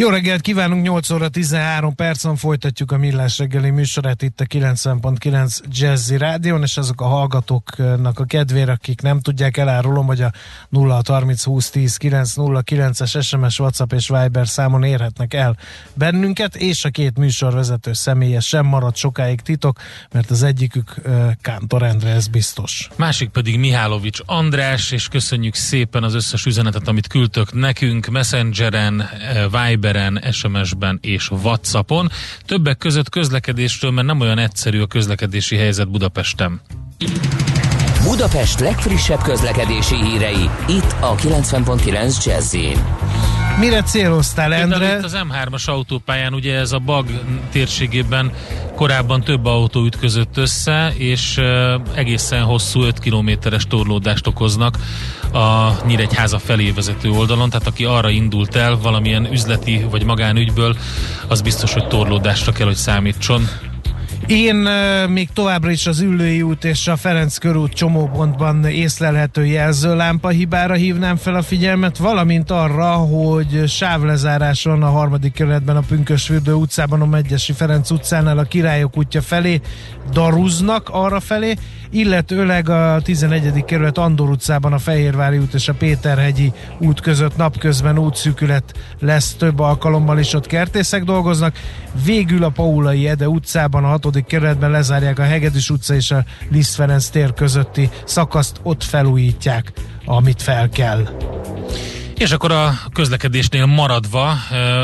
Jó reggelt kívánunk, 8 óra 13 percen folytatjuk a Millás reggeli műsorát itt a 90.9 Jazzy Rádion, és azok a hallgatóknak a kedvére, akik nem tudják, elárulom, hogy a 0630 20 10 909 es SMS, WhatsApp és Viber számon érhetnek el bennünket, és a két műsorvezető személye sem marad sokáig titok, mert az egyikük Kántor Endre, ez biztos. Másik pedig Mihálovics András, és köszönjük szépen az összes üzenetet, amit küldtök nekünk, Messengeren, Viber Viberen, SMS-ben és Whatsappon. Többek között közlekedésről, mert nem olyan egyszerű a közlekedési helyzet Budapesten. Budapest legfrissebb közlekedési hírei, itt a 90.9 jazz Mire céloztál, Endre? Itt az M3-as autópályán ugye ez a bag térségében korábban több autó ütközött össze, és egészen hosszú 5 kilométeres torlódást okoznak a Nyíregyháza felé vezető oldalon, tehát aki arra indult el valamilyen üzleti vagy magánügyből, az biztos, hogy torlódásra kell, hogy számítson. Én még továbbra is az Üllői út és a Ferenc körút csomópontban észlelhető jelzőlámpa hibára hívnám fel a figyelmet, valamint arra, hogy sávlezáráson a harmadik kerületben a Pünkösfürdő utcában, a Megyesi Ferenc utcánál a Királyok útja felé daruznak arra felé, illetőleg a 11. kerület Andor utcában a Fehérvári út és a Péterhegyi út között napközben útszűkület lesz több alkalommal is ott kertészek dolgoznak. Végül a Paulai Ede utcában a 6. kerületben lezárják a Hegedűs utca és a Liszt Ferenc tér közötti szakaszt, ott felújítják, amit fel kell. És akkor a közlekedésnél maradva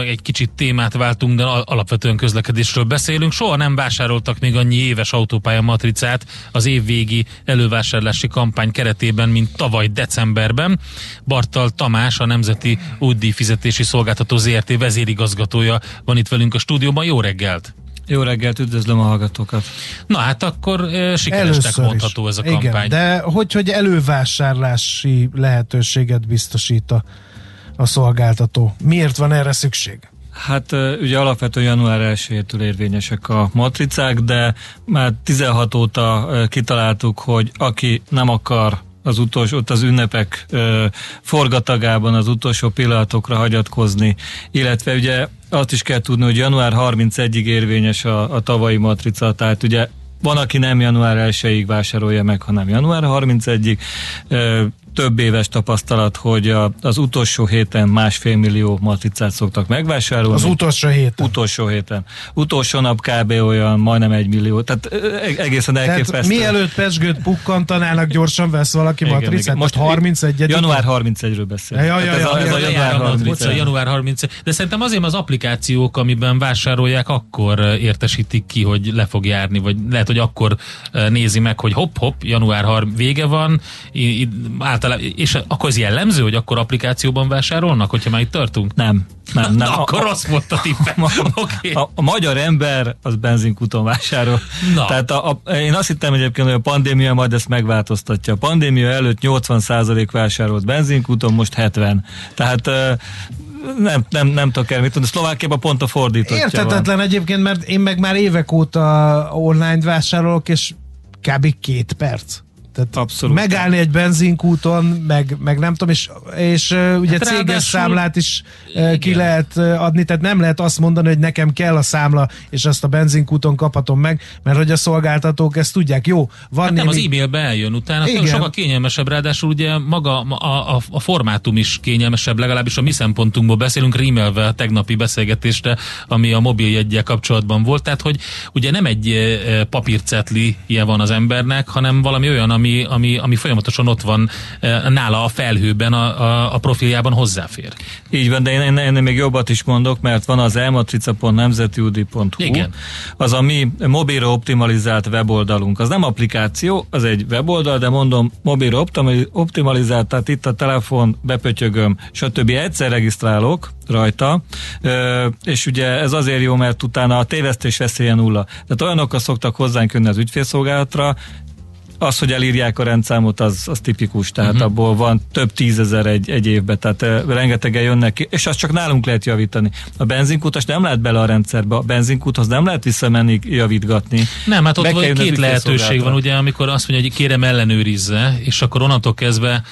egy kicsit témát váltunk, de alapvetően közlekedésről beszélünk. Soha nem vásároltak még annyi éves autópálya matricát az évvégi elővásárlási kampány keretében, mint tavaly decemberben. Bartal Tamás, a Nemzeti Útdíj Fizetési Szolgáltató ZRT vezérigazgatója van itt velünk a stúdióban. Jó reggelt! Jó reggelt, üdvözlöm a hallgatókat. Na hát akkor e, sikeresnek mondható ez a kampány. Igen, de hogy, hogy elővásárlási lehetőséget biztosít a a szolgáltató. Miért van erre szükség? Hát ugye alapvetően január 1 érvényesek a matricák, de már 16 óta kitaláltuk, hogy aki nem akar az utolsó, ott az ünnepek ö, forgatagában az utolsó pillanatokra hagyatkozni, illetve ugye azt is kell tudni, hogy január 31-ig érvényes a, a tavalyi matrica, tehát ugye van, aki nem január 1-ig vásárolja meg, hanem január 31-ig több éves tapasztalat, hogy a, az utolsó héten másfél millió matricát szoktak megvásárolni. Az utolsó héten? Utolsó héten. Utolsó nap kb. olyan majdnem egy millió, tehát egészen elképesztő. Tehát mielőtt pesgőt pukkantanának, gyorsan vesz valaki igen, matricát? Igen. Most 31 Január 31-ről beszél. Ja, ja, ja, ez, a, ez a, január 31. január 31. De szerintem azért az applikációk, amiben vásárolják, akkor értesítik ki, hogy le fog járni, vagy lehet, hogy akkor nézi meg, hogy hopp-hopp, január 30 vége van, általában, és akkor az jellemző, hogy akkor applikációban vásárolnak, hogyha már itt tartunk? Nem. Nem, nem. Na, akkor rossz volt a tippe. A, okay. a, a, magyar ember az benzinkuton vásárol. Na. Tehát a, a, én azt hittem egyébként, hogy a pandémia majd ezt megváltoztatja. A pandémia előtt 80% vásárolt benzinkuton, most 70. Tehát nem, nem, nem tudok el mit tudni. Szlovákiában pont a fordítottja Értetetlen van. egyébként, mert én meg már évek óta online vásárolok, és kb. két perc. Tehát Abszolút. megállni egy benzinkúton, meg, meg nem tudom, és, és ugye hát céges számlát is uh, ki lehet adni, tehát nem lehet azt mondani, hogy nekem kell a számla, és azt a benzinkúton kaphatom meg, mert hogy a szolgáltatók ezt tudják. Jó, van hát némi... nem, az e-mailbe eljön utána, Igen. sokkal kényelmesebb, ráadásul ugye maga a, a, a formátum is kényelmesebb, legalábbis a mi szempontunkból beszélünk, rímelve a tegnapi beszélgetésre, ami a mobiljeggyel kapcsolatban volt, tehát hogy ugye nem egy papírcetli van az embernek, hanem valami olyan, ami ami, ami, ami folyamatosan ott van nála a felhőben, a, a, a profiljában hozzáfér. Így van, de én, én még jobbat is mondok, mert van az elmatrica.nemzetiudi.hu, Igen. az a mi mobilra optimalizált weboldalunk. Az nem applikáció, az egy weboldal, de mondom, mobilra optimalizált, tehát itt a telefon, bepötyögöm, stb. Egyszer regisztrálok rajta, és ugye ez azért jó, mert utána a tévesztés veszélye nulla. Tehát olyanokkal szoktak hozzánk jönni az ügyfélszolgálatra, az, hogy elírják a rendszámot, az, az tipikus, tehát uh-huh. abból van több tízezer egy, egy évben, tehát uh, rengetegen jönnek ki, és azt csak nálunk lehet javítani. A benzinkutas nem lehet bele a rendszerbe, a benzinkuthoz nem lehet visszamenni javítgatni. Nem, hát ott van két lehetőség van, ugye, amikor azt mondja, hogy kérem ellenőrizze, és akkor onnantól kezdve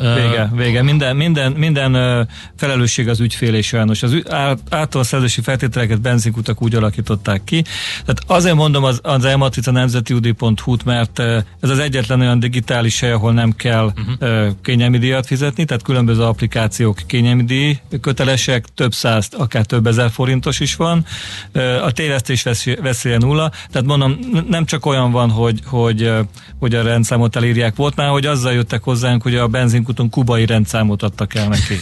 Vége, vége. Minden, minden, minden felelősség az ügyfélé sajnos. Az által szerzési feltételeket benzinkutak úgy alakították ki. Tehát azért mondom az, az elmatrica nemzetiudi.hu-t, mert ez az egyetlen olyan digitális hely, ahol nem kell uh-huh. kényelmi díjat fizetni, tehát különböző applikációk kényelmi díj kötelesek, több száz, akár több ezer forintos is van. A tévesztés veszélye nulla. Tehát mondom, nem csak olyan van, hogy, hogy, hogy a rendszámot elírják. Volt már, hogy azzal jöttek hozzánk, hogy a benzin benzinkuton kubai rendszámot adtak el neki.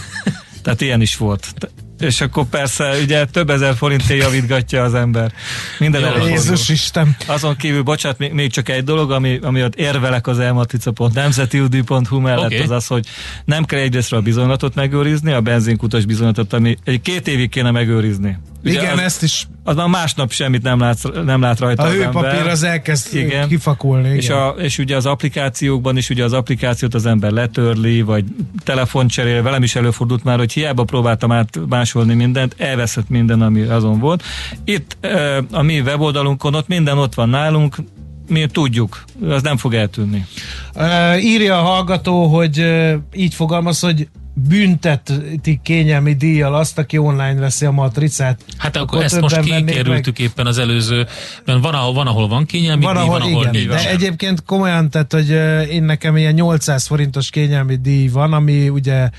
Tehát ilyen is volt. És akkor persze ugye több ezer forintért javítgatja az ember. Minden Jézus Isten. Azon kívül, bocsánat, még, még csak egy dolog, ami, ami ott érvelek az elmatrica.nemzetiudi.hu mellett, okay. az az, hogy nem kell egyrésztről a bizonylatot megőrizni, a benzinkutas bizonylatot, ami egy két évig kéne megőrizni. Ugye Igen, az, ezt is. Az már másnap semmit nem lát, nem lát rajta A hőpapír az elkezd igen. kifakulni. Igen. És, a, és ugye az applikációkban is, ugye az applikációt az ember letörli, vagy telefon cserél, velem is előfordult már, hogy hiába próbáltam átmásolni mindent, elveszett minden, ami azon volt. Itt a mi weboldalunkon ott minden ott van nálunk, mi tudjuk, az nem fog eltűnni. Uh, írja a hallgató, hogy uh, így fogalmaz, hogy bünteti kényelmi díjjal azt, aki online veszi a matricát. Hát akkor, akkor ezt most kikerültük meg. éppen az előző, van ahol van, ahol van kényelmi van, díj, ahol, van, ahol igen, nincs. De egyébként komolyan, tehát, hogy én nekem ilyen 800 forintos kényelmi díj van, ami ugye,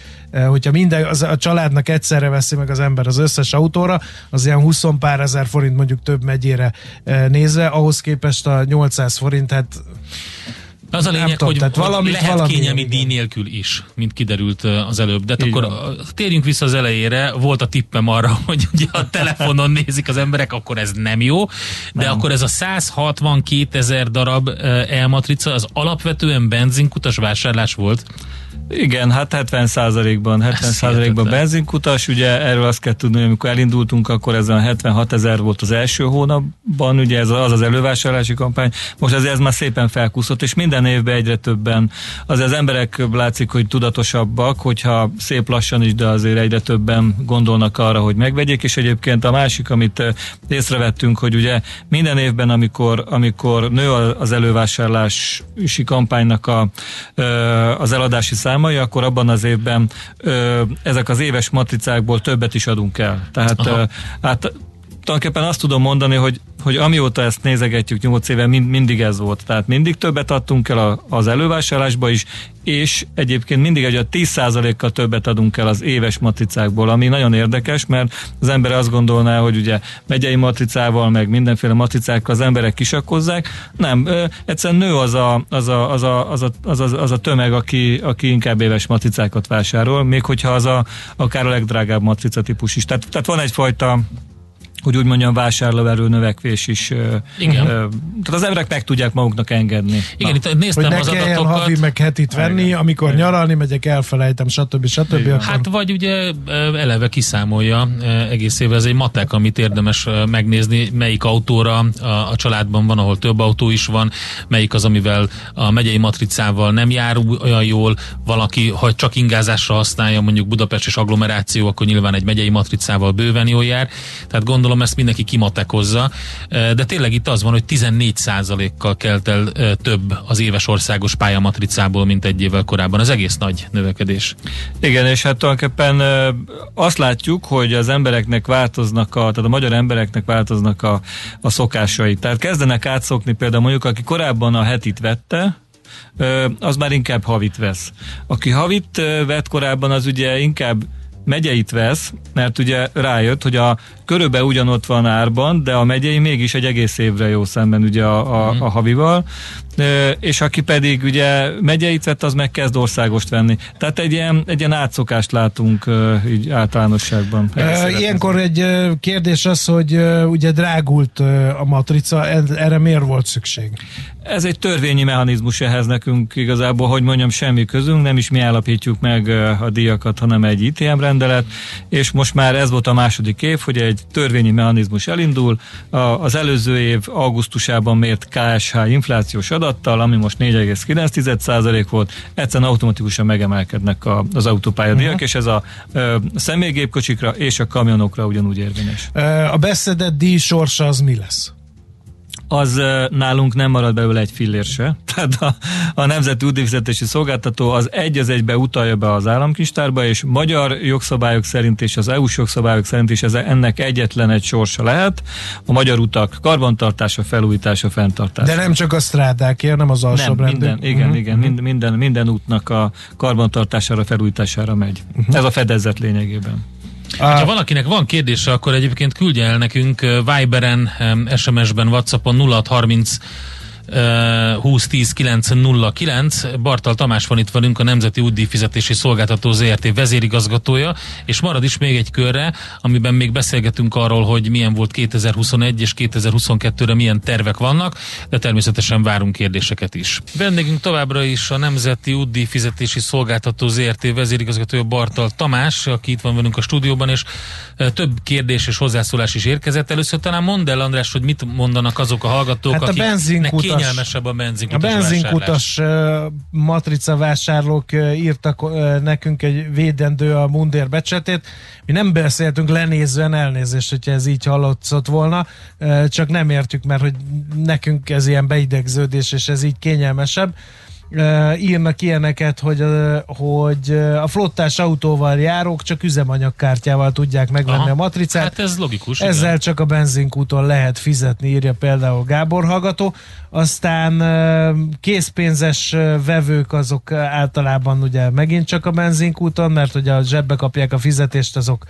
hogyha minden, az, a családnak egyszerre veszi meg az ember az összes autóra, az ilyen 20 pár ezer forint mondjuk több megyére nézve, ahhoz képest a 800 forint, hát az a lényeg, tudom, hogy tehát valamit, lehet valami, kényelmi díj nélkül is, mint kiderült az előbb. De hát akkor van. térjünk vissza az elejére. Volt a tippem arra, hogy ugye a telefonon nézik az emberek, akkor ez nem jó. De nem. akkor ez a 162 ezer darab elmatrica, az alapvetően benzinkutas vásárlás volt. Igen, hát 70 százalékban, 70 százalékban benzinkutas, ugye erről azt kell tudni, hogy amikor elindultunk, akkor ezen 76 ezer volt az első hónapban, ugye ez az az elővásárlási kampány, most azért ez már szépen felkuszott, és minden évben egyre többen, az az emberek látszik, hogy tudatosabbak, hogyha szép lassan is, de azért egyre többen gondolnak arra, hogy megvegyék, és egyébként a másik, amit eh, észrevettünk, hogy ugye minden évben, amikor, amikor nő az elővásárlási kampánynak a, eh, az eladási szám, számai, akkor abban az évben ö, ezek az éves matricákból többet is adunk el. Tehát ö, hát tulajdonképpen azt tudom mondani, hogy, hogy amióta ezt nézegetjük 8 éve, mind, mindig ez volt. Tehát mindig többet adtunk el a, az elővásárlásba is, és egyébként mindig egy 10%-kal többet adunk el az éves matricákból, ami nagyon érdekes, mert az ember azt gondolná, hogy ugye megyei matricával, meg mindenféle matricákkal az emberek kisakkozzák. Nem, ö, egyszerűen nő az a, az a, az a, az a, az a, az a tömeg, aki, aki inkább éves matricákat vásárol, még hogyha az a, akár a legdrágább matrica típus is. Tehát, tehát van egyfajta hogy úgy mondjam, vásárlóerő növekvés is. Igen. tehát az emberek meg tudják maguknak engedni. Igen, Na. itt néztem hogy az adatokat. havi meg hetit venni, Igen. amikor Igen. nyaralni megyek, elfelejtem, stb. stb. Akkor... Hát vagy ugye eleve kiszámolja egész évben, ez egy matek, amit érdemes megnézni, melyik autóra a, a családban van, ahol több autó is van, melyik az, amivel a megyei matricával nem jár olyan jól, valaki, ha csak ingázásra használja, mondjuk Budapest és agglomeráció, akkor nyilván egy megyei matricával bőven jól jár. Tehát gondolom gondolom ezt mindenki kimatekozza, de tényleg itt az van, hogy 14%-kal kelt el több az éves országos pályamatricából, mint egy évvel korábban. Az egész nagy növekedés. Igen, és hát tulajdonképpen azt látjuk, hogy az embereknek változnak, a, tehát a magyar embereknek változnak a, a szokásai. Tehát kezdenek átszokni például mondjuk, aki korábban a hetit vette, az már inkább havit vesz. Aki havit vett korábban, az ugye inkább megyeit vesz, mert ugye rájött, hogy a körülbelül ugyanott van árban, de a megyei mégis egy egész évre jó szemben ugye a, a, mhm. a havival, és aki pedig ugye megyeit vett, az meg kezd országost venni. Tehát egy ilyen, egy ilyen átszokást látunk így általánosságban. Ilyenkor egy kérdés az, hogy ugye drágult a matrica, erre miért volt szükség? Ez egy törvényi mechanizmus ehhez nekünk igazából, hogy mondjam, semmi közünk, nem is mi állapítjuk meg a díjakat, hanem egy ITM rendelet, és most már ez volt a második év, hogy egy törvényi mechanizmus elindul. Az előző év augusztusában mért KSH inflációs adattal, ami most 4,9% volt, egyszerűen automatikusan megemelkednek az autópályadíjak, uh-huh. és ez a, a személygépkocsikra és a kamionokra ugyanúgy érvényes. A beszedett díj sorsa az mi lesz? Az nálunk nem marad belőle egy fillér se. Tehát a, a Nemzeti Útdíjfizetési Szolgáltató az egy az egybe utalja be az államkistárba, és magyar jogszabályok szerint és az EU-s jogszabályok szerint is ez, ennek egyetlen egy sorsa lehet. A magyar utak karbantartása, felújítása, fenntartása. De nem csak a strádákért, nem az alsóbb nem, minden, Igen, uh-huh. igen, minden, minden, minden útnak a karbantartására, felújításására megy. Uh-huh. Ez a fedezet lényegében. Ha ah. valakinek van kérdése, akkor egyébként küldje el nekünk Viberen, SMS-ben, Whatsappon 0630 2010 909. Bartal Tamás van itt velünk, a Nemzeti Útdíj Fizetési Szolgáltató ZRT vezérigazgatója, és marad is még egy körre, amiben még beszélgetünk arról, hogy milyen volt 2021 és 2022-re milyen tervek vannak, de természetesen várunk kérdéseket is. Vendégünk továbbra is a Nemzeti Útdíj Fizetési Szolgáltató ZRT vezérigazgatója Bartal Tamás, aki itt van velünk a stúdióban, és több kérdés és hozzászólás is érkezett. Először talán mondd el, András, hogy mit mondanak azok a hallgatók, hát a akiknek kényelmesebb a benzinkutas A benzinkutas matrica vásárlók írtak nekünk egy védendő a mundér becsetét. Mi nem beszéltünk lenézően elnézést, hogyha ez így hallatszott volna, csak nem értük, mert hogy nekünk ez ilyen beidegződés, és ez így kényelmesebb írnak ilyeneket, hogy, hogy a flottás autóval járók csak üzemanyagkártyával tudják megvenni Aha, a matricát. Hát ez logikus. Ezzel igen. csak a benzinkúton lehet fizetni, írja például Gábor hallgató. Aztán készpénzes vevők azok általában ugye megint csak a benzinkúton, mert ugye a zsebbe kapják a fizetést, azok,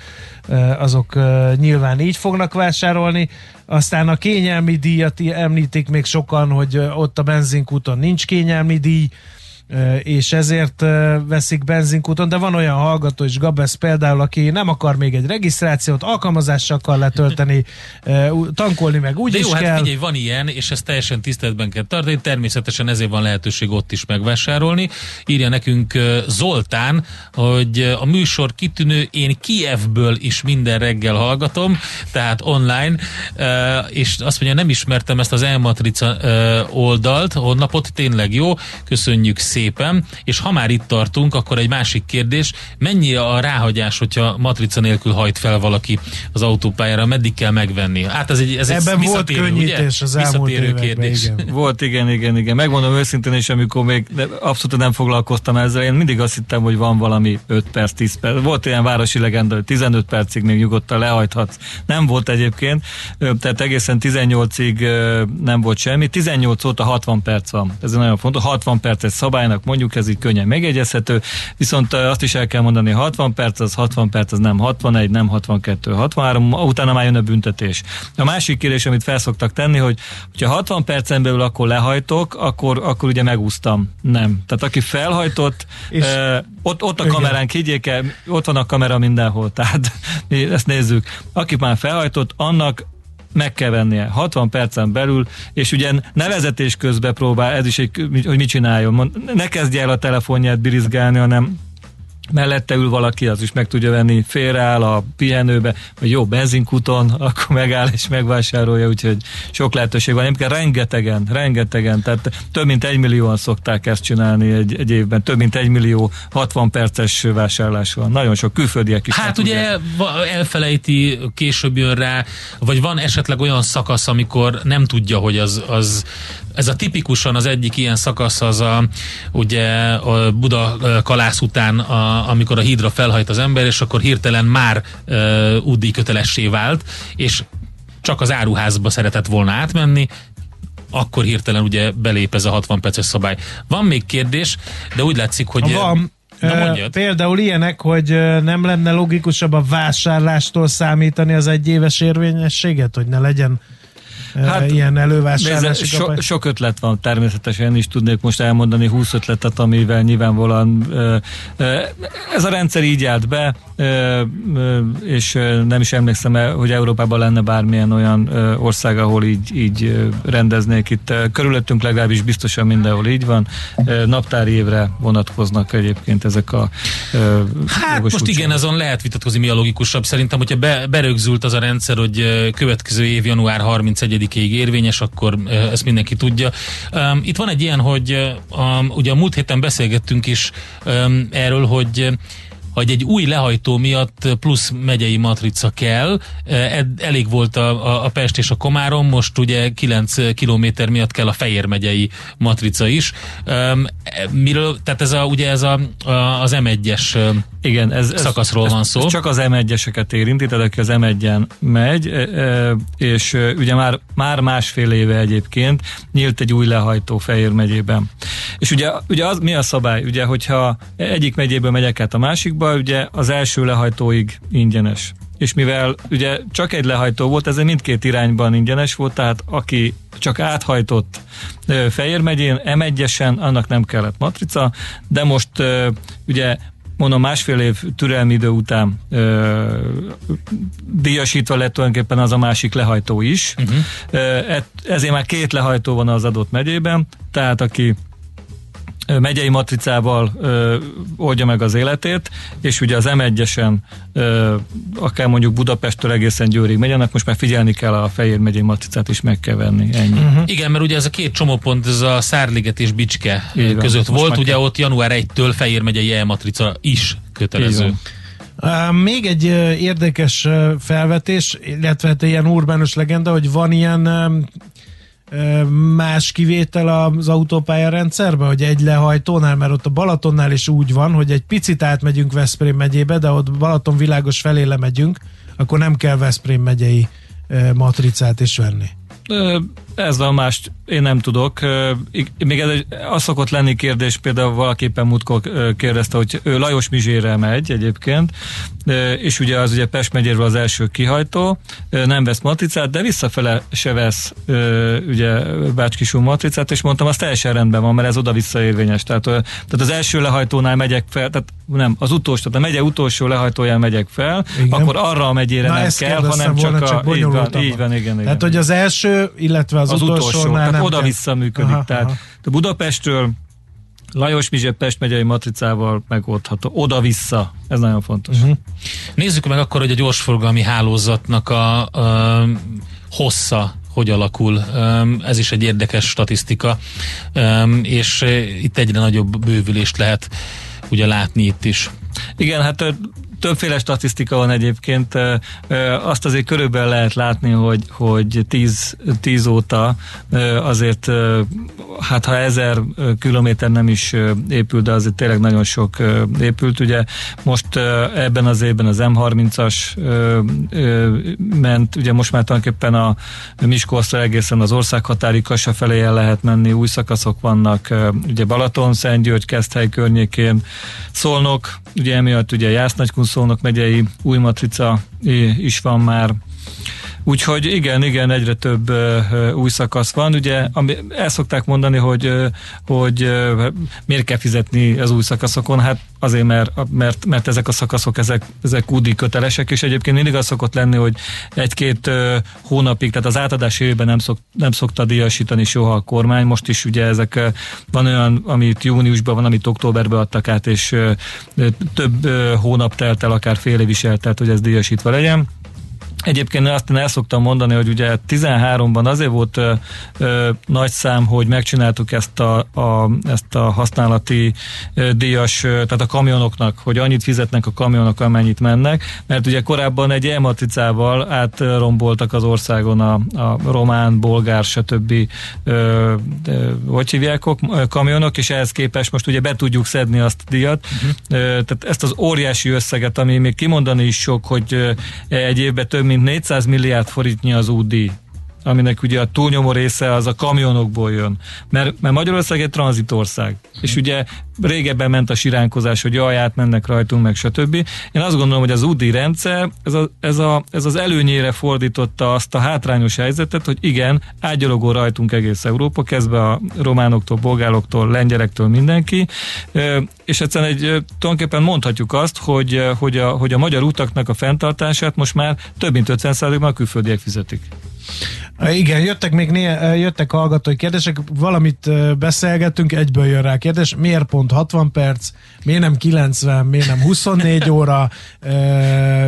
azok nyilván így fognak vásárolni. Aztán a kényelmi díjat említik még sokan, hogy ott a benzinkúton nincs kényelmi díj, és ezért veszik benzinkúton, de van olyan hallgató is, Gabesz például, aki nem akar még egy regisztrációt, alkalmazással akar letölteni, tankolni meg úgy de jó, is hát kell. figyelj, van ilyen, és ezt teljesen tiszteletben kell tartani, természetesen ezért van lehetőség ott is megvásárolni. Írja nekünk Zoltán, hogy a műsor kitűnő, én Kievből is minden reggel hallgatom, tehát online, és azt mondja, nem ismertem ezt az elmatrica oldalt, honlapot, tényleg jó, köszönjük szépen, és ha már itt tartunk, akkor egy másik kérdés, mennyi a ráhagyás, hogyha matrica nélkül hajt fel valaki az autópályára, meddig kell megvenni? Hát ez egy, ez Ebben egy volt könnyítés ugye? az elmúlt években, kérdés. Igen. Volt, igen, igen, igen. Megmondom őszintén is, amikor még abszolút nem foglalkoztam ezzel, én mindig azt hittem, hogy van valami 5 perc, 10 perc. Volt ilyen városi legenda, hogy 15 percig még nyugodtan lehajthatsz. Nem volt egyébként, tehát egészen 18-ig nem volt semmi. 18 óta 60 perc van. Ez nagyon fontos. 60 perces szabály szabálynak, mondjuk ez így könnyen megegyezhető, viszont azt is el kell mondani, 60 perc az 60 perc, az nem 61, nem 62, 63, utána már jön a büntetés. A másik kérdés, amit felszoktak tenni, hogy ha 60 percen belül akkor lehajtok, akkor, akkor ugye megúsztam. Nem. Tehát aki felhajtott, és ott, ott a kamerán, higgyék el, ott van a kamera mindenhol, tehát ezt nézzük. Aki már felhajtott, annak meg kell vennie 60 percen belül, és ugye nevezetés közben próbál, ez is egy, hogy mit csináljon. Ne kezdje el a telefonját birizgálni, hanem mellette ül valaki, az is meg tudja venni, félreáll a pihenőbe, vagy jó benzinkuton, akkor megáll és megvásárolja, úgyhogy sok lehetőség van. Egyébként rengetegen, rengetegen, tehát több mint egy millióan szokták ezt csinálni egy, egy évben, több mint egy millió 60 perces vásárlás van. Nagyon sok külföldiek is. Hát ugye elfelejti, később jön rá, vagy van esetleg olyan szakasz, amikor nem tudja, hogy az, az ez a tipikusan az egyik ilyen szakasz az a, ugye a Buda kalász után, a, amikor a hídra felhajt az ember, és akkor hirtelen már uh, útdíj kötelessé vált, és csak az áruházba szeretett volna átmenni, akkor hirtelen ugye belép ez a 60 perces szabály. Van még kérdés, de úgy látszik, hogy... Van, Na Például ilyenek, hogy nem lenne logikusabb a vásárlástól számítani az egyéves érvényességet, hogy ne legyen hát, ilyen elővásárlási so, Sok ötlet van természetesen, én is tudnék most elmondani 20 ötletet, amivel nyilvánvalóan ez a rendszer így állt be, és nem is emlékszem, hogy Európában lenne bármilyen olyan ország, ahol így, így rendeznék itt. Körülöttünk legalábbis biztosan mindenhol így van. Naptári évre vonatkoznak egyébként ezek a Hát most igen, azon lehet vitatkozni, mi a logikusabb. Szerintem, hogyha be, berögzült az a rendszer, hogy következő év január 31-ig érvényes, akkor ezt mindenki tudja. Itt van egy ilyen, hogy ugye a múlt héten beszélgettünk is erről, hogy hogy egy új lehajtó miatt plusz megyei matrica kell. E, elég volt a, a Pest és a Komárom, most ugye 9 kilométer miatt kell a Fejér megyei matrica is. Miről, tehát ez a, ugye ez a, a, az M1-es igen, ez, szakaszról ez, van szó. Ez csak az M1-eseket érinti, tehát aki az M1-en megy, és ugye már, már másfél éve egyébként nyílt egy új lehajtó Fejér megyében. És ugye, ugye az, mi a szabály? Ugye, hogyha egyik megyéből megyek át a másikba, ugye az első lehajtóig ingyenes. És mivel ugye csak egy lehajtó volt, ez mindkét irányban ingyenes volt, tehát aki csak áthajtott Fejér megyén, M1-esen, annak nem kellett matrica, de most ugye mondom másfél év türelmi idő után ö, díjasítva lett tulajdonképpen az a másik lehajtó is. Uh-huh. ezért már két lehajtó van az adott megyében, tehát aki megyei matricával ö, oldja meg az életét, és ugye az M1-esen ö, akár mondjuk Budapesttől egészen Győrig megy, annak most már figyelni kell a Fehér megyei matricát is meg kell venni. Ennyi. Uh-huh. Igen, mert ugye ez a két csomópont, ez a Szárliget és Bicske Igen, között volt, ugye kell. ott január 1-től Fehér megyei E-matrica is kötelező. Uh, még egy érdekes felvetés, illetve hát ilyen urbánus legenda, hogy van ilyen más kivétel az autópálya rendszerben, hogy egy lehajtónál, mert ott a Balatonnál is úgy van, hogy egy picit átmegyünk Veszprém megyébe, de ott Balaton világos felé lemegyünk, akkor nem kell Veszprém megyei matricát is venni. Ez van, más én nem tudok. Még ez egy, az szokott lenni kérdés, például valaképpen múltkor kérdezte, hogy ő Lajos Mizsére megy egyébként, és ugye az ugye Pest megyéről az első kihajtó, nem vesz matricát, de visszafele se vesz ugye Bácskisú matricát, és mondtam, az teljesen rendben van, mert ez oda-vissza érvényes. Tehát, tehát az első lehajtónál megyek fel, tehát nem, az utolsó, tehát a megye utolsó lehajtóján megyek fel, igen. akkor arra a megyére Na, nem kell, hanem csak, a, csak így van, így van, igen, igen. Tehát, hogy az első, illetve az, az utolsó, tehát oda-vissza működik. Aha, tehát aha. de Budapestről Lajos Mizse Pest megyei matricával megoldható. Oda-vissza. Ez nagyon fontos. Uh-huh. Nézzük meg akkor, hogy a gyorsforgalmi hálózatnak a, a hossza hogy alakul. Ez is egy érdekes statisztika, és itt egyre nagyobb bővülést lehet ugye látni itt is. Igen, hát többféle statisztika van egyébként. Azt azért körülbelül lehet látni, hogy, hogy tíz, tíz óta azért, hát ha ezer kilométer nem is épült, de azért tényleg nagyon sok épült. Ugye most ebben az évben az M30-as ment, ugye most már tulajdonképpen a Miskolcra egészen az országhatári Kassa felé el lehet menni, új szakaszok vannak, ugye Balaton, Szentgyörgy, Keszthely környékén, Szolnok, ugye emiatt ugye Jász-Nagykunsz Szolnok megyei új matrica is van már. Úgyhogy igen, igen, egyre több új szakasz van. Ugye ami, el szokták mondani, hogy, hogy miért kell fizetni az új szakaszokon, hát azért, mert, mert, mert ezek a szakaszok, ezek, ezek údi kötelesek, és egyébként mindig az szokott lenni, hogy egy-két hónapig, tehát az átadás évben nem, szok, nem szokta díjasítani soha a kormány. Most is ugye ezek van olyan, amit júniusban van, amit októberben adtak át, és több hónap telt el, akár fél év is eltelt, hogy ez díjasítva legyen. Egyébként azt én el szoktam mondani, hogy ugye 13-ban azért volt ö, ö, nagy szám, hogy megcsináltuk ezt a, a, ezt a használati ö, díjas, ö, tehát a kamionoknak, hogy annyit fizetnek a kamionok, amennyit mennek, mert ugye korábban egy e-matricával átromboltak az országon a, a román, bolgár, stb. Ö, ö, hogy hívják, kamionok, és ehhez képest most ugye be tudjuk szedni azt a díjat. Uh-huh. Ö, tehát ezt az óriási összeget, ami még kimondani is sok, hogy egy évben több mint 400 milliárd forintnyi az údi aminek ugye a túlnyomó része az a kamionokból jön. Mert, mert Magyarország egy tranzitország, és ugye régebben ment a siránkozás, hogy jaj, átmennek rajtunk, meg stb. Én azt gondolom, hogy az UDI rendszer ez, a, ez, a, ez az előnyére fordította azt a hátrányos helyzetet, hogy igen, ágyalogó rajtunk egész Európa, kezdve a románoktól, bolgároktól, lengyelektől mindenki, és egyszerűen egy, tulajdonképpen mondhatjuk azt, hogy, hogy, a, hogy a magyar utaknak a fenntartását most már több mint 50%-ban a külföldiek fizetik. Igen, jöttek még né, jöttek hallgatói kérdések, valamit beszélgettünk, egyből jön rá kérdés, miért pont 60 perc, miért nem 90, miért nem 24 óra,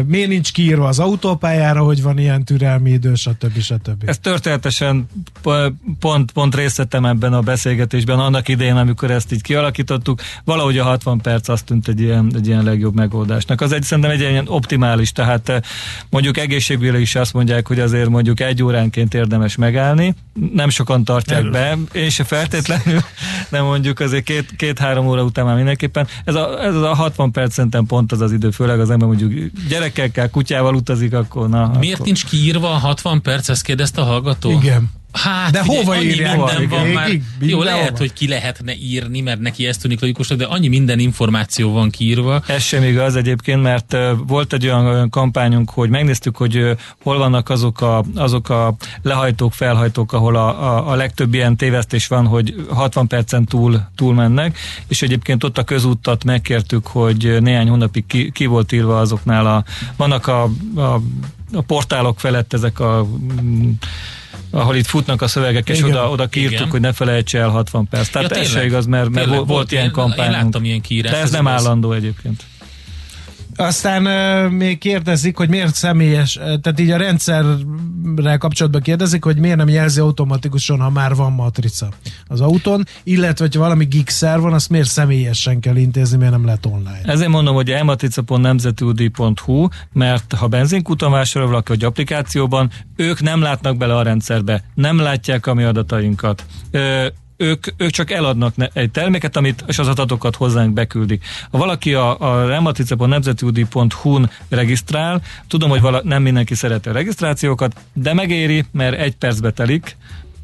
miért nincs kiírva az autópályára, hogy van ilyen türelmi idő, stb. stb. Ez történetesen pont, pont részt vettem ebben a beszélgetésben annak idején, amikor ezt így kialakítottuk, valahogy a 60 perc azt tűnt egy ilyen, egy ilyen legjobb megoldásnak. Az egy szerintem egy ilyen optimális, tehát mondjuk egészségügyre is azt mondják, hogy azért mondjuk egy óránként érdemes megállni. Nem sokan tartják Erről. be, én se feltétlenül, de mondjuk azért két, két-három óra után már mindenképpen. Ez a, ez a 60 perc szerintem pont az az idő, főleg az ember mondjuk gyerekekkel, kutyával utazik, akkor na. Miért akkor... nincs kiírva a 60 perc, ezt kérdezte a hallgató? Igen. Hát, de figyelj, hova írják? Minden van már. Jó, lehet, hova. hogy ki lehetne írni, mert neki ez tűnik logikusnak, de annyi minden információ van kiírva. Ez sem igaz egyébként, mert uh, volt egy olyan, olyan kampányunk, hogy megnéztük, hogy uh, hol vannak azok a, azok a lehajtók, felhajtók, ahol a, a, a legtöbb ilyen tévesztés van, hogy 60 percen túl, túl mennek, és egyébként ott a közúttat megkértük, hogy néhány hónapig ki, ki volt írva azoknál a, vannak a, a a portálok felett ezek a ahol itt futnak a szövegek, és oda, oda kiírtuk, Igen. hogy ne felejts el 60 perc. Tehát ja, ez se igaz, mert, mert volt, volt ilyen kampány. Én láttam ilyen kiírás. De ez, ez nem állandó egyébként. Aztán még kérdezik, hogy miért személyes, tehát így a rendszerrel kapcsolatban kérdezik, hogy miért nem jelzi automatikusan, ha már van matrica az autón, illetve, hogyha valami gigszer van, azt miért személyesen kell intézni, miért nem lehet online. Ezért mondom, hogy elmatrica.nemzetúdi.hu, mert ha benzinkuton vásárol valaki, vagy applikációban, ők nem látnak bele a rendszerbe, nem látják a mi adatainkat. Ö, ők, ők csak eladnak egy terméket, amit, és az adatokat hozzánk beküldik. Ha valaki a, a rematrica.nemzetúdi.hu-n regisztrál, tudom, hogy vala, nem mindenki szereti a regisztrációkat, de megéri, mert egy percbe telik,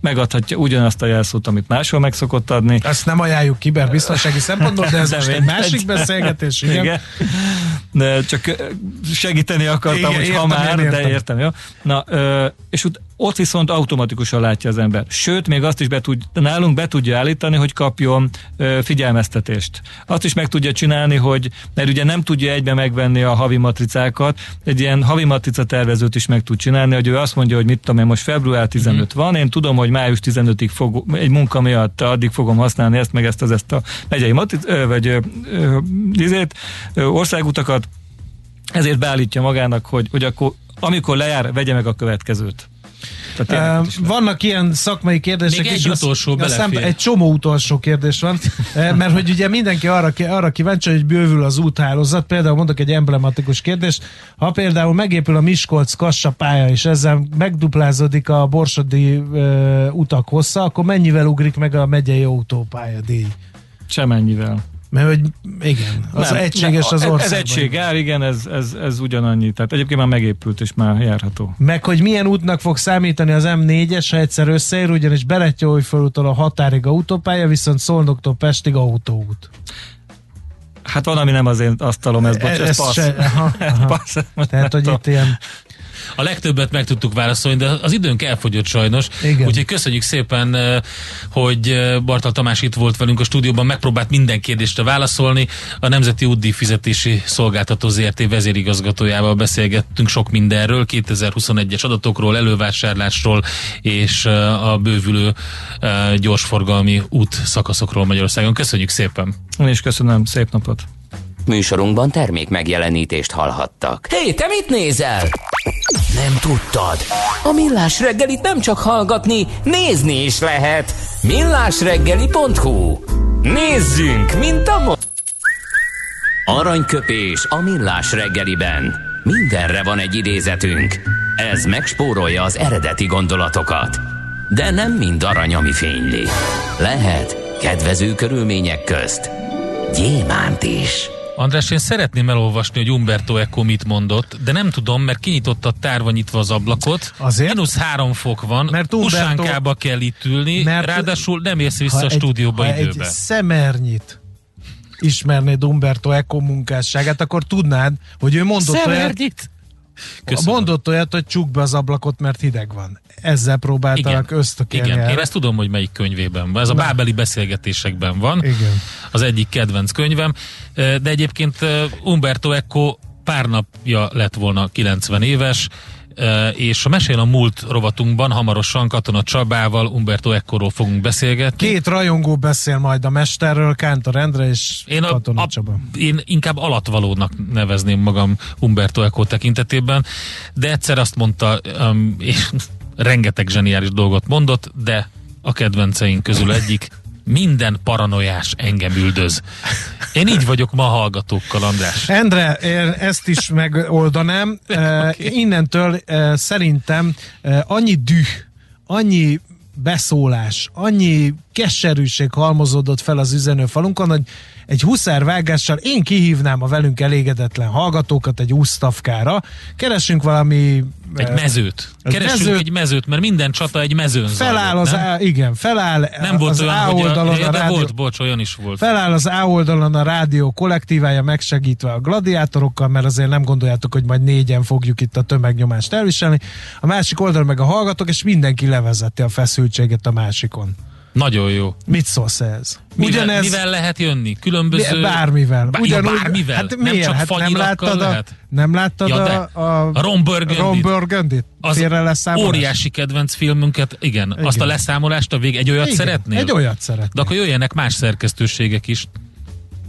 megadhatja ugyanazt a jelszót, amit máshol meg szokott adni. Ezt nem ajánljuk kiberbiztonsági szempontból, de ez most egy másik beszélgetés. Igen. igen. De csak segíteni akartam, igen, hogy ha már, értem. de értem, jó? Na, és ut- ott viszont automatikusan látja az ember. Sőt, még azt is be tud, nálunk be tudja állítani, hogy kapjon ö, figyelmeztetést. Azt is meg tudja csinálni, hogy, mert ugye nem tudja egybe megvenni a havi matricákat, egy ilyen havi matrica tervezőt is meg tud csinálni, hogy ő azt mondja, hogy mit tudom én, most február 15 mm. van, én tudom, hogy május 15-ig fog, egy munka miatt addig fogom használni ezt, meg ezt, az, ezt a megyei matric, ö, vagy ö, ö, izét, ö, országutakat, ezért beállítja magának, hogy, hogy akkor amikor lejár, vegye meg a következőt. Tehát uh, vannak ilyen szakmai kérdések Még egy is. utolsó az, aztán egy csomó utolsó kérdés van, mert hogy ugye mindenki arra, arra kíváncsi, hogy bővül az úthálózat. Például mondok egy emblematikus kérdést. Ha például megépül a Miskolc-Kassa pálya, és ezzel megduplázódik a borsodi uh, utak hossza, akkor mennyivel ugrik meg a megyei autópálya díj? Semennyivel. Mert hogy igen, az nem, egységes nem, az országban. Ez egység ár, igen, ez, ez, ez ugyanannyi. Tehát egyébként már megépült és már járható. Meg, hogy milyen útnak fog számítani az M4-es, ha egyszer összeér, ugyanis Berettyóújfalútól a határig autópálya, viszont Szolnoktól Pestig autóút. Hát van, ami nem az én asztalom, ez, bocs, ez, ez passz. Se, aha, aha. passz. Tehát, hogy itt ilyen a legtöbbet meg tudtuk válaszolni, de az időnk elfogyott sajnos. Igen. Úgyhogy köszönjük szépen, hogy Bartal Tamás itt volt velünk a stúdióban, megpróbált minden kérdésre válaszolni. A Nemzeti Útdíj Fizetési Szolgáltató ZRT vezérigazgatójával beszélgettünk sok mindenről, 2021-es adatokról, elővásárlásról és a bővülő gyorsforgalmi út szakaszokról Magyarországon. Köszönjük szépen! Én is köszönöm, szép napot! Műsorunkban termék megjelenítést hallhattak. Hé, hey, te mit nézel? Nem tudtad? A Millás reggelit nem csak hallgatni, nézni is lehet. millásreggeli.hu Nézzünk, mint a mo- Aranyköpés a Millás reggeliben. Mindenre van egy idézetünk. Ez megspórolja az eredeti gondolatokat. De nem mind arany, ami fényli. Lehet kedvező körülmények közt gyémánt is. András, én szeretném elolvasni, hogy Umberto Eco mit mondott, de nem tudom, mert kinyitotta tárva nyitva az ablakot. Azért? Mínusz három fok van, Mert Umberto- Usánkába kell itt ülni, Mert- ráadásul nem érsz vissza a egy- stúdióba ha időben. egy szemernyit ismernéd Umberto Eco munkásságát, akkor tudnád, hogy ő mondott olyat, Szemernyit? Köszönöm. mondott olyat, hogy csukd be az ablakot, mert hideg van. Ezzel próbáltalak ösztökélni Igen, én ezt tudom, hogy melyik könyvében van. Ez a Na. Bábeli beszélgetésekben van. Igen. Az egyik kedvenc könyvem. De egyébként Umberto Eco pár napja lett volna 90 éves, és a Mesél a múlt rovatunkban hamarosan Katona Csabával Umberto Ecoról fogunk beszélgetni. Két rajongó beszél majd a mesterről, Kántor Endre és Én, a, Katona a, Csaba. én inkább alatvalónak nevezném magam Umberto Eco tekintetében, de egyszer azt mondta, um, és rengeteg zseniális dolgot mondott, de a kedvenceink közül egyik, minden paranoiás engem üldöz. Én így vagyok ma hallgatókkal, András. Endre, én ezt is megoldanám. okay. Innentől eh, szerintem eh, annyi düh, annyi beszólás, annyi keserűség halmozódott fel az üzenőfalunkon, hogy egy huszárvágással én kihívnám a velünk elégedetlen hallgatókat egy úsztavkára. Keresünk valami... Egy eh, mezőt. egy Keresünk mezőt. egy mezőt, mert minden csata egy mezőn Feláll az nem? A, igen, feláll nem volt az olyan, A a, oldalon a de rádió, volt, bocs, olyan is volt. Feláll az A oldalon a rádió kollektívája megsegítve a gladiátorokkal, mert azért nem gondoljátok, hogy majd négyen fogjuk itt a tömegnyomást elviselni. A másik oldalon meg a hallgatók, és mindenki levezeti a feszültséget a másikon. Nagyon jó. Mit szólsz ez? Mivel, mivel lehet jönni? Különböző... Mi- Bármivel. Bá- ja, bármivel? Hát nem miért? csak hát nem láttad, a, lehet? nem láttad Ja, de. a, a, Ron Burgundyt? Az óriási kedvenc filmünket, igen. igen. Azt a leszámolást a vég, egy olyat Igen, szeretnél? Egy olyat szeretnél. De akkor jöjjenek más szerkesztőségek is.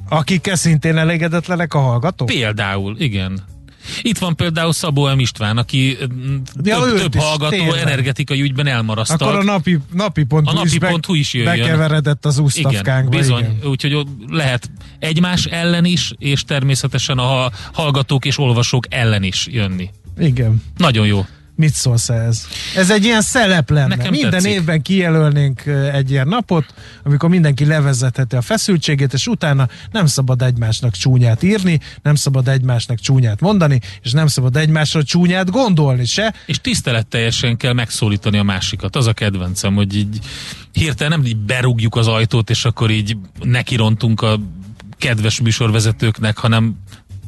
Akikkel szintén elégedetlenek a hallgatók? Például, igen. Itt van például Szabó M. István, aki Ja, több, több hallgató tényleg. energetikai ügyben elmarasztalt. Akkor a napi, napi pont A napi.hu is jöjjön. bekeveredett az igen, úsztavkánkba. bizony. Igen. Úgyhogy lehet egymás ellen is, és természetesen a hallgatók és olvasók ellen is jönni. igen. Nagyon jó. Mit szólsz ez? Ez egy ilyen szelep lenne. Nekem Minden tetszik. évben kijelölnénk egy ilyen napot, amikor mindenki levezetheti a feszültségét, és utána nem szabad egymásnak csúnyát írni, nem szabad egymásnak csúnyát mondani, és nem szabad egymásra csúnyát gondolni se. És tiszteletteljesen kell megszólítani a másikat. Az a kedvencem, hogy így hirtelen nem így berúgjuk az ajtót, és akkor így nekirontunk a kedves műsorvezetőknek, hanem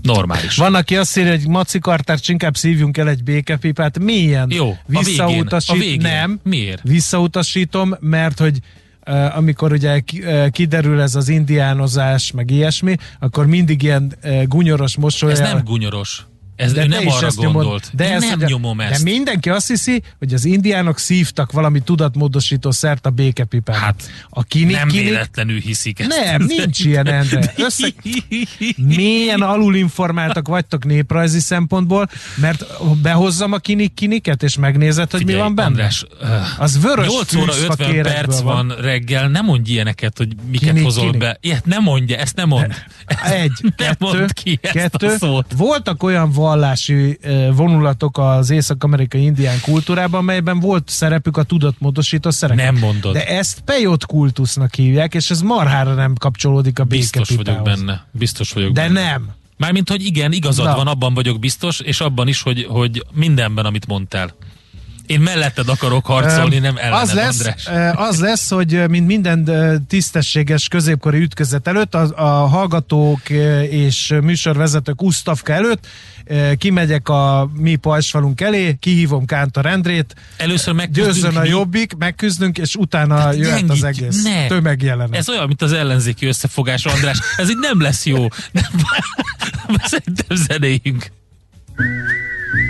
normális. Van, aki azt írja, hogy Maci Kartárs, inkább szívjunk el egy békepipát. Milyen? Jó, a végén, Visszautasít, a végén. Nem. Miért? Visszautasítom, mert hogy uh, amikor ugye uh, kiderül ez az indiánozás, meg ilyesmi, akkor mindig ilyen uh, gunyoros mosolyal... Ez nem gunyoros. Ez ő te nem arra ezt nyomod. gondolt. De Én ezt, nem nyomom ezt. De mindenki azt hiszi, hogy az indiánok szívtak valami tudatmódosító szert a békepipára. Hát, a kinik, nem kinik, véletlenül hiszik ezt. Nem, nincs ilyen, Endre. Össze... Milyen alulinformáltak vagytok néprajzi szempontból, mert behozzam a kinik kiniket, és megnézed, hogy Figyelj, mi van benne? András, Az vörös 8 óra fűszfa 50 kérekből perc van reggel, nem mondj ilyeneket, hogy miket Kinik, hozol kinik. be. Ilyet nem mondja, ezt nem mond. Egy, nem kettő, mondd ki kettő. Voltak olyan vallási vonulatok az észak-amerikai indián kultúrában, melyben volt szerepük a tudatmódosító szerek. Nem mondod. De ezt pejot kultusznak hívják, és ez marhára nem kapcsolódik a Biztos vagyok benne. Biztos vagyok De benne. nem. Mármint, hogy igen, igazad Na. van, abban vagyok biztos, és abban is, hogy, hogy mindenben, amit mondtál. Én melletted akarok harcolni, nem ellened, az lesz, András. az lesz, hogy mint minden tisztességes középkori ütközet előtt, a, a hallgatók és műsorvezetők úsztavka előtt kimegyek a mi pajsfalunk elé, kihívom Kántor Endrét, Először győzzön a mi. jobbik, megküzdünk, és utána Hát jöhet az gyengítjük. egész Ne. tömegjelenet. Ez olyan, mint az ellenzéki összefogás, András. Ez így nem lesz jó. Nem, szerintem zenéjünk.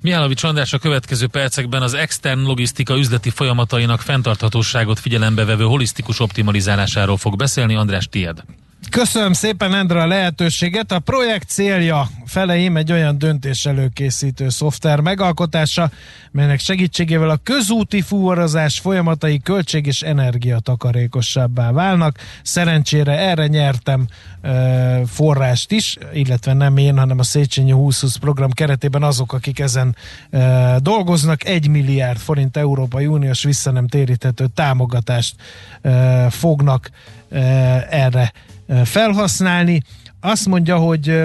Mihálovics András a következő percekben az extern logisztika üzleti folyamatainak fenntarthatóságot figyelembe vevő holisztikus optimalizálásáról fog beszélni. András, tiéd. Köszönöm szépen, Endre, a lehetőséget. A projekt célja feleim egy olyan döntés előkészítő szoftver megalkotása, melynek segítségével a közúti fuvarozás folyamatai költség és energiatakarékosabbá válnak. Szerencsére erre nyertem e, forrást is, illetve nem én, hanem a Széchenyi 2020 program keretében azok, akik ezen e, dolgoznak. Egy milliárd forint Európai Uniós visszanem téríthető támogatást e, fognak erre felhasználni. Azt mondja, hogy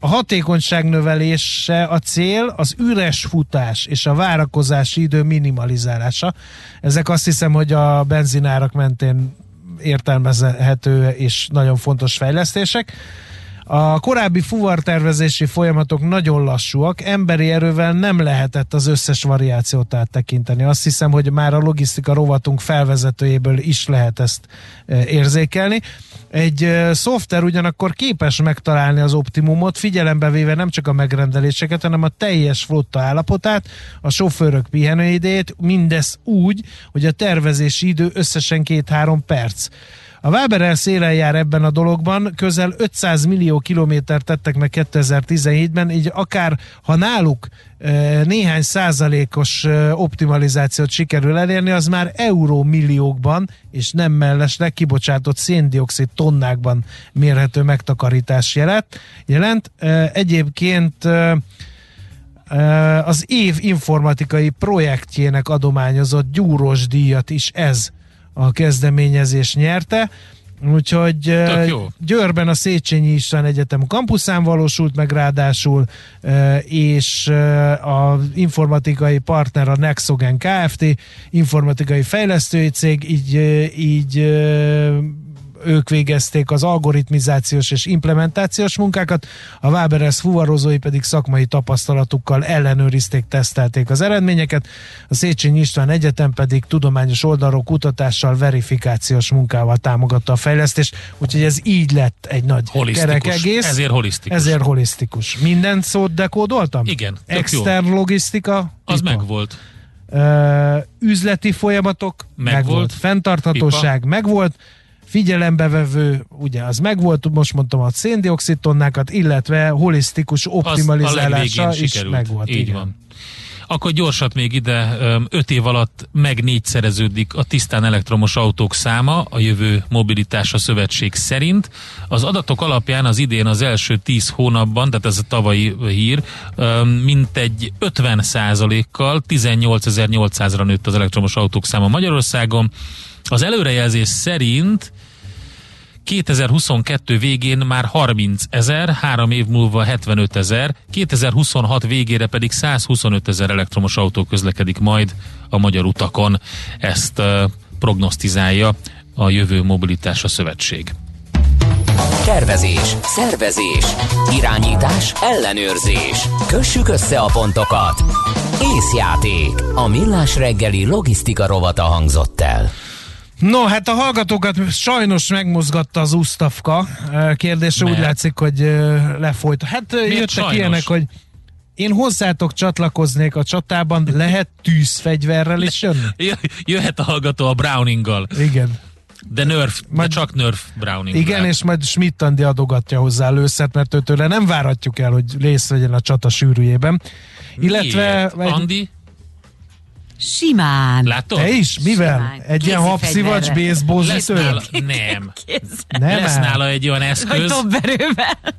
a hatékonyság növelése a cél, az üres futás és a várakozási idő minimalizálása. Ezek azt hiszem, hogy a benzinárak mentén értelmezhető és nagyon fontos fejlesztések. A korábbi fuvartervezési folyamatok nagyon lassúak, emberi erővel nem lehetett az összes variációt áttekinteni. Azt hiszem, hogy már a logisztika rovatunk felvezetőjéből is lehet ezt érzékelni. Egy szoftver ugyanakkor képes megtalálni az optimumot, figyelembe véve nem csak a megrendeléseket, hanem a teljes flotta állapotát, a sofőrök pihenőidejét, mindez úgy, hogy a tervezési idő összesen két-három perc. A Waberel szélen jár ebben a dologban, közel 500 millió kilométert tettek meg 2017-ben, így akár ha náluk néhány százalékos optimalizációt sikerül elérni, az már eurómilliókban, és nem mellesleg kibocsátott széndiokszid tonnákban mérhető megtakarítás jelent. jelent. Egyébként az év informatikai projektjének adományozott gyúros díjat is ez a kezdeményezés nyerte. Úgyhogy Győrben a Széchenyi István Egyetem kampuszán valósult meg ráadásul, és az informatikai partner a Nexogen Kft. informatikai fejlesztői cég, így, így ők végezték az algoritmizációs és implementációs munkákat, a Waberers fuvarozói pedig szakmai tapasztalatukkal ellenőrizték, tesztelték az eredményeket, a Széchenyi István Egyetem pedig tudományos oldalról kutatással, verifikációs munkával támogatta a fejlesztést, úgyhogy ez így lett egy nagy kerek egész. Ezért holisztikus. Ezért holisztikus. Minden szót dekódoltam? Igen. Extern jó. logisztika? Az meg volt. Uh, üzleti folyamatok meg, meg volt. volt. Fenntarthatóság Pipa. meg volt figyelembe ugye az megvolt, most mondtam a széndiokszid tonnákat, illetve holisztikus optimalizálása is sikerült. megvolt. Így igen. van. Akkor gyorsat még ide, 5 év alatt meg négyszereződik a tisztán elektromos autók száma a jövő mobilitása szövetség szerint. Az adatok alapján az idén az első 10 hónapban, tehát ez a tavalyi hír, mintegy 50% kal 18.800-ra nőtt az elektromos autók száma Magyarországon. Az előrejelzés szerint 2022 végén már 30 ezer, három év múlva 75 ezer, 2026 végére pedig 125 ezer elektromos autó közlekedik majd a magyar utakon. Ezt uh, prognosztizálja a Jövő Mobilitása Szövetség. Tervezés, szervezés, irányítás, ellenőrzés. Kössük össze a pontokat. Észjáték. A millás reggeli logisztika rovata hangzott el. No, hát a hallgatókat sajnos megmozgatta az Usztafka kérdése, úgy látszik, hogy lefolyt. Hát Miért jöttek sajnos? ilyenek, hogy én hozzátok csatlakoznék a csatában, lehet tűzfegyverrel is jönni? Jöhet a hallgató a Browninggal. Igen. De Nerf, majd, de csak Nerf Browning. Igen, és majd Schmidt adogatja hozzá előszert, mert őtőle nem várhatjuk el, hogy részt vegyen a csata sűrűjében. Illetve... Egy, Andi? Simán. Látod? Te is? Mivel? Simán. Egy ilyen habszivacs baseball Lesz nála, nem. nem. Lesz nála egy olyan eszköz.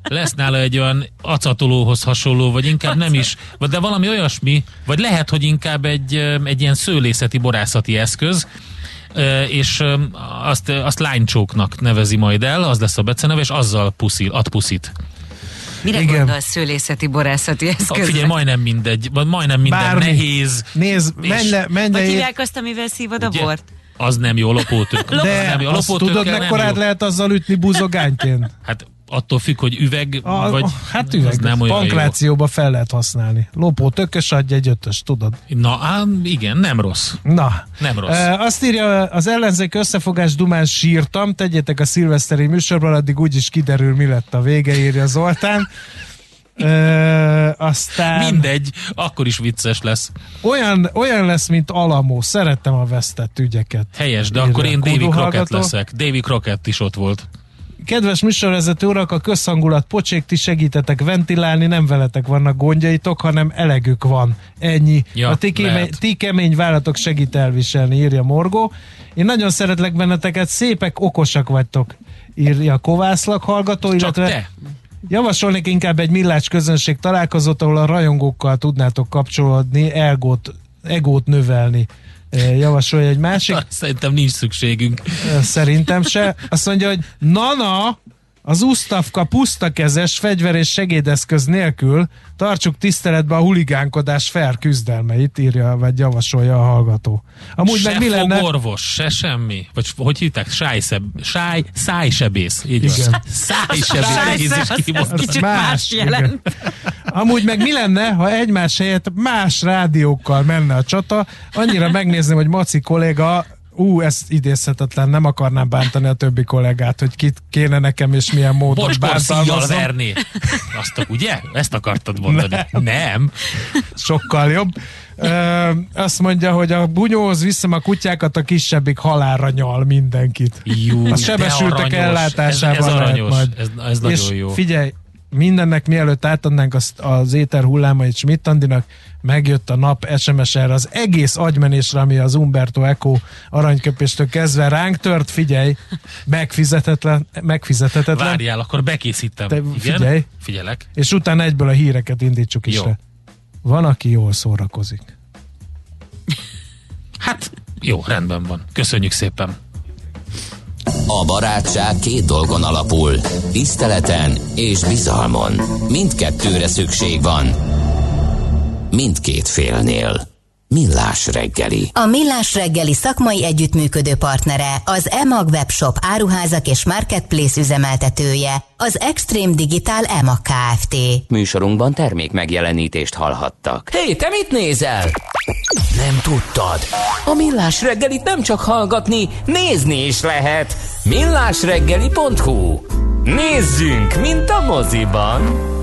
Lesz nála egy olyan acatolóhoz hasonló, vagy inkább nem is, de valami olyasmi, vagy lehet, hogy inkább egy, egy ilyen szőlészeti, borászati eszköz, és azt, azt lánycsóknak nevezi majd el, az lesz a beceneve, és azzal puszil, ad puszit. Mire Igen. gondolsz szőlészeti, borászati eszköz? Figyelj, majdnem mindegy, majdnem minden Bármi. nehéz. Nézd, menj le, menj Vagy hívják azt, amivel szívod a bort? Az nem jó, lopótök. De nem jó, azt tudod, mekkorát lehet azzal ütni buzogányként? Hát attól függ, hogy üveg, a, vagy hát üveg, nem olyan pankrációba jó. fel lehet használni. Lopó tökös adja egy ötös, tudod? Na, á, igen, nem rossz. Na. Nem rossz. E, azt írja, az ellenzék összefogás dumán sírtam, tegyétek a szilveszteri műsorban, addig úgyis kiderül, mi lett a vége, írja Zoltán. Ö, aztán Mindegy, akkor is vicces lesz. olyan, olyan lesz, mint Alamo. Szerettem a vesztett ügyeket. Helyes, de Írja akkor én Davy. Crockett leszek. Davy Crockett is ott volt. Kedves műsorvezető urak, a közhangulat pocsék, ti segítetek ventilálni, nem veletek vannak gondjaitok, hanem elegük van. Ennyi. Ja, a ti, kéme, ti kemény vállatok segít elviselni, írja Morgó. Én nagyon szeretlek benneteket, szépek, okosak vagytok, írja Kovászlak hallgató, Csak illetve te. javasolnék inkább egy millás közönség találkozót, ahol a rajongókkal tudnátok kapcsolódni, egót, egót növelni. Eh, Javasolja egy másik. Szerintem nincs szükségünk. Szerintem se. Azt mondja, hogy Nana, az Usztavka pusztakezes fegyver és segédeszköz nélkül tartsuk tiszteletbe a huligánkodás fair küzdelmeit, írja vagy javasolja a hallgató. Amúgy se meg mi lenne? fogorvos, se semmi. Vagy hogy hívták? Sájszeb, sáj, szájsebész. Így van. Igen. Szájsebész. Az kicsit más, jelent. igen. Amúgy meg mi lenne, ha egymás helyett más rádiókkal menne a csata? Annyira megnézném, hogy Maci kolléga ú, ez idézhetetlen, nem akarnám bántani a többi kollégát, hogy kit kéne nekem és milyen módon bántalmaznom. verni. Azt ugye? Ezt akartad mondani. Nem. nem. sokkal jobb. Ö, azt mondja, hogy a bunyóhoz viszem a kutyákat, a kisebbik halálra nyal mindenkit. Jó, A sebesültek aranyos. ellátásában ez, ez lehet aranyos. majd. Ez, ez nagyon és jó. figyelj, mindennek mielőtt átadnánk azt az éter hullámait Schmidt Andinak, megjött a nap SMS-erre az egész agymenésre, ami az Umberto Eco aranyköpéstől kezdve ránk tört, figyelj, megfizetetlen, megfizethetetlen, Várjál, akkor bekészítem. Te Igen? figyelj. Figyelek. és utána egyből a híreket indítsuk is Jó. le. Van, aki jól szórakozik. Hát, jó, rendben van. Köszönjük szépen. A barátság két dolgon alapul, tiszteleten és bizalmon. Mindkettőre szükség van. Mindkét félnél. Millás reggeli. A Millás reggeli szakmai együttműködő partnere, az EMAG webshop áruházak és marketplace üzemeltetője, az Extreme Digital EMAG Kft. Műsorunkban termék megjelenítést hallhattak. Hé, te mit nézel? Nem tudtad? A Millás reggelit nem csak hallgatni, nézni is lehet. Millásreggeli.hu Nézzünk, mint a moziban!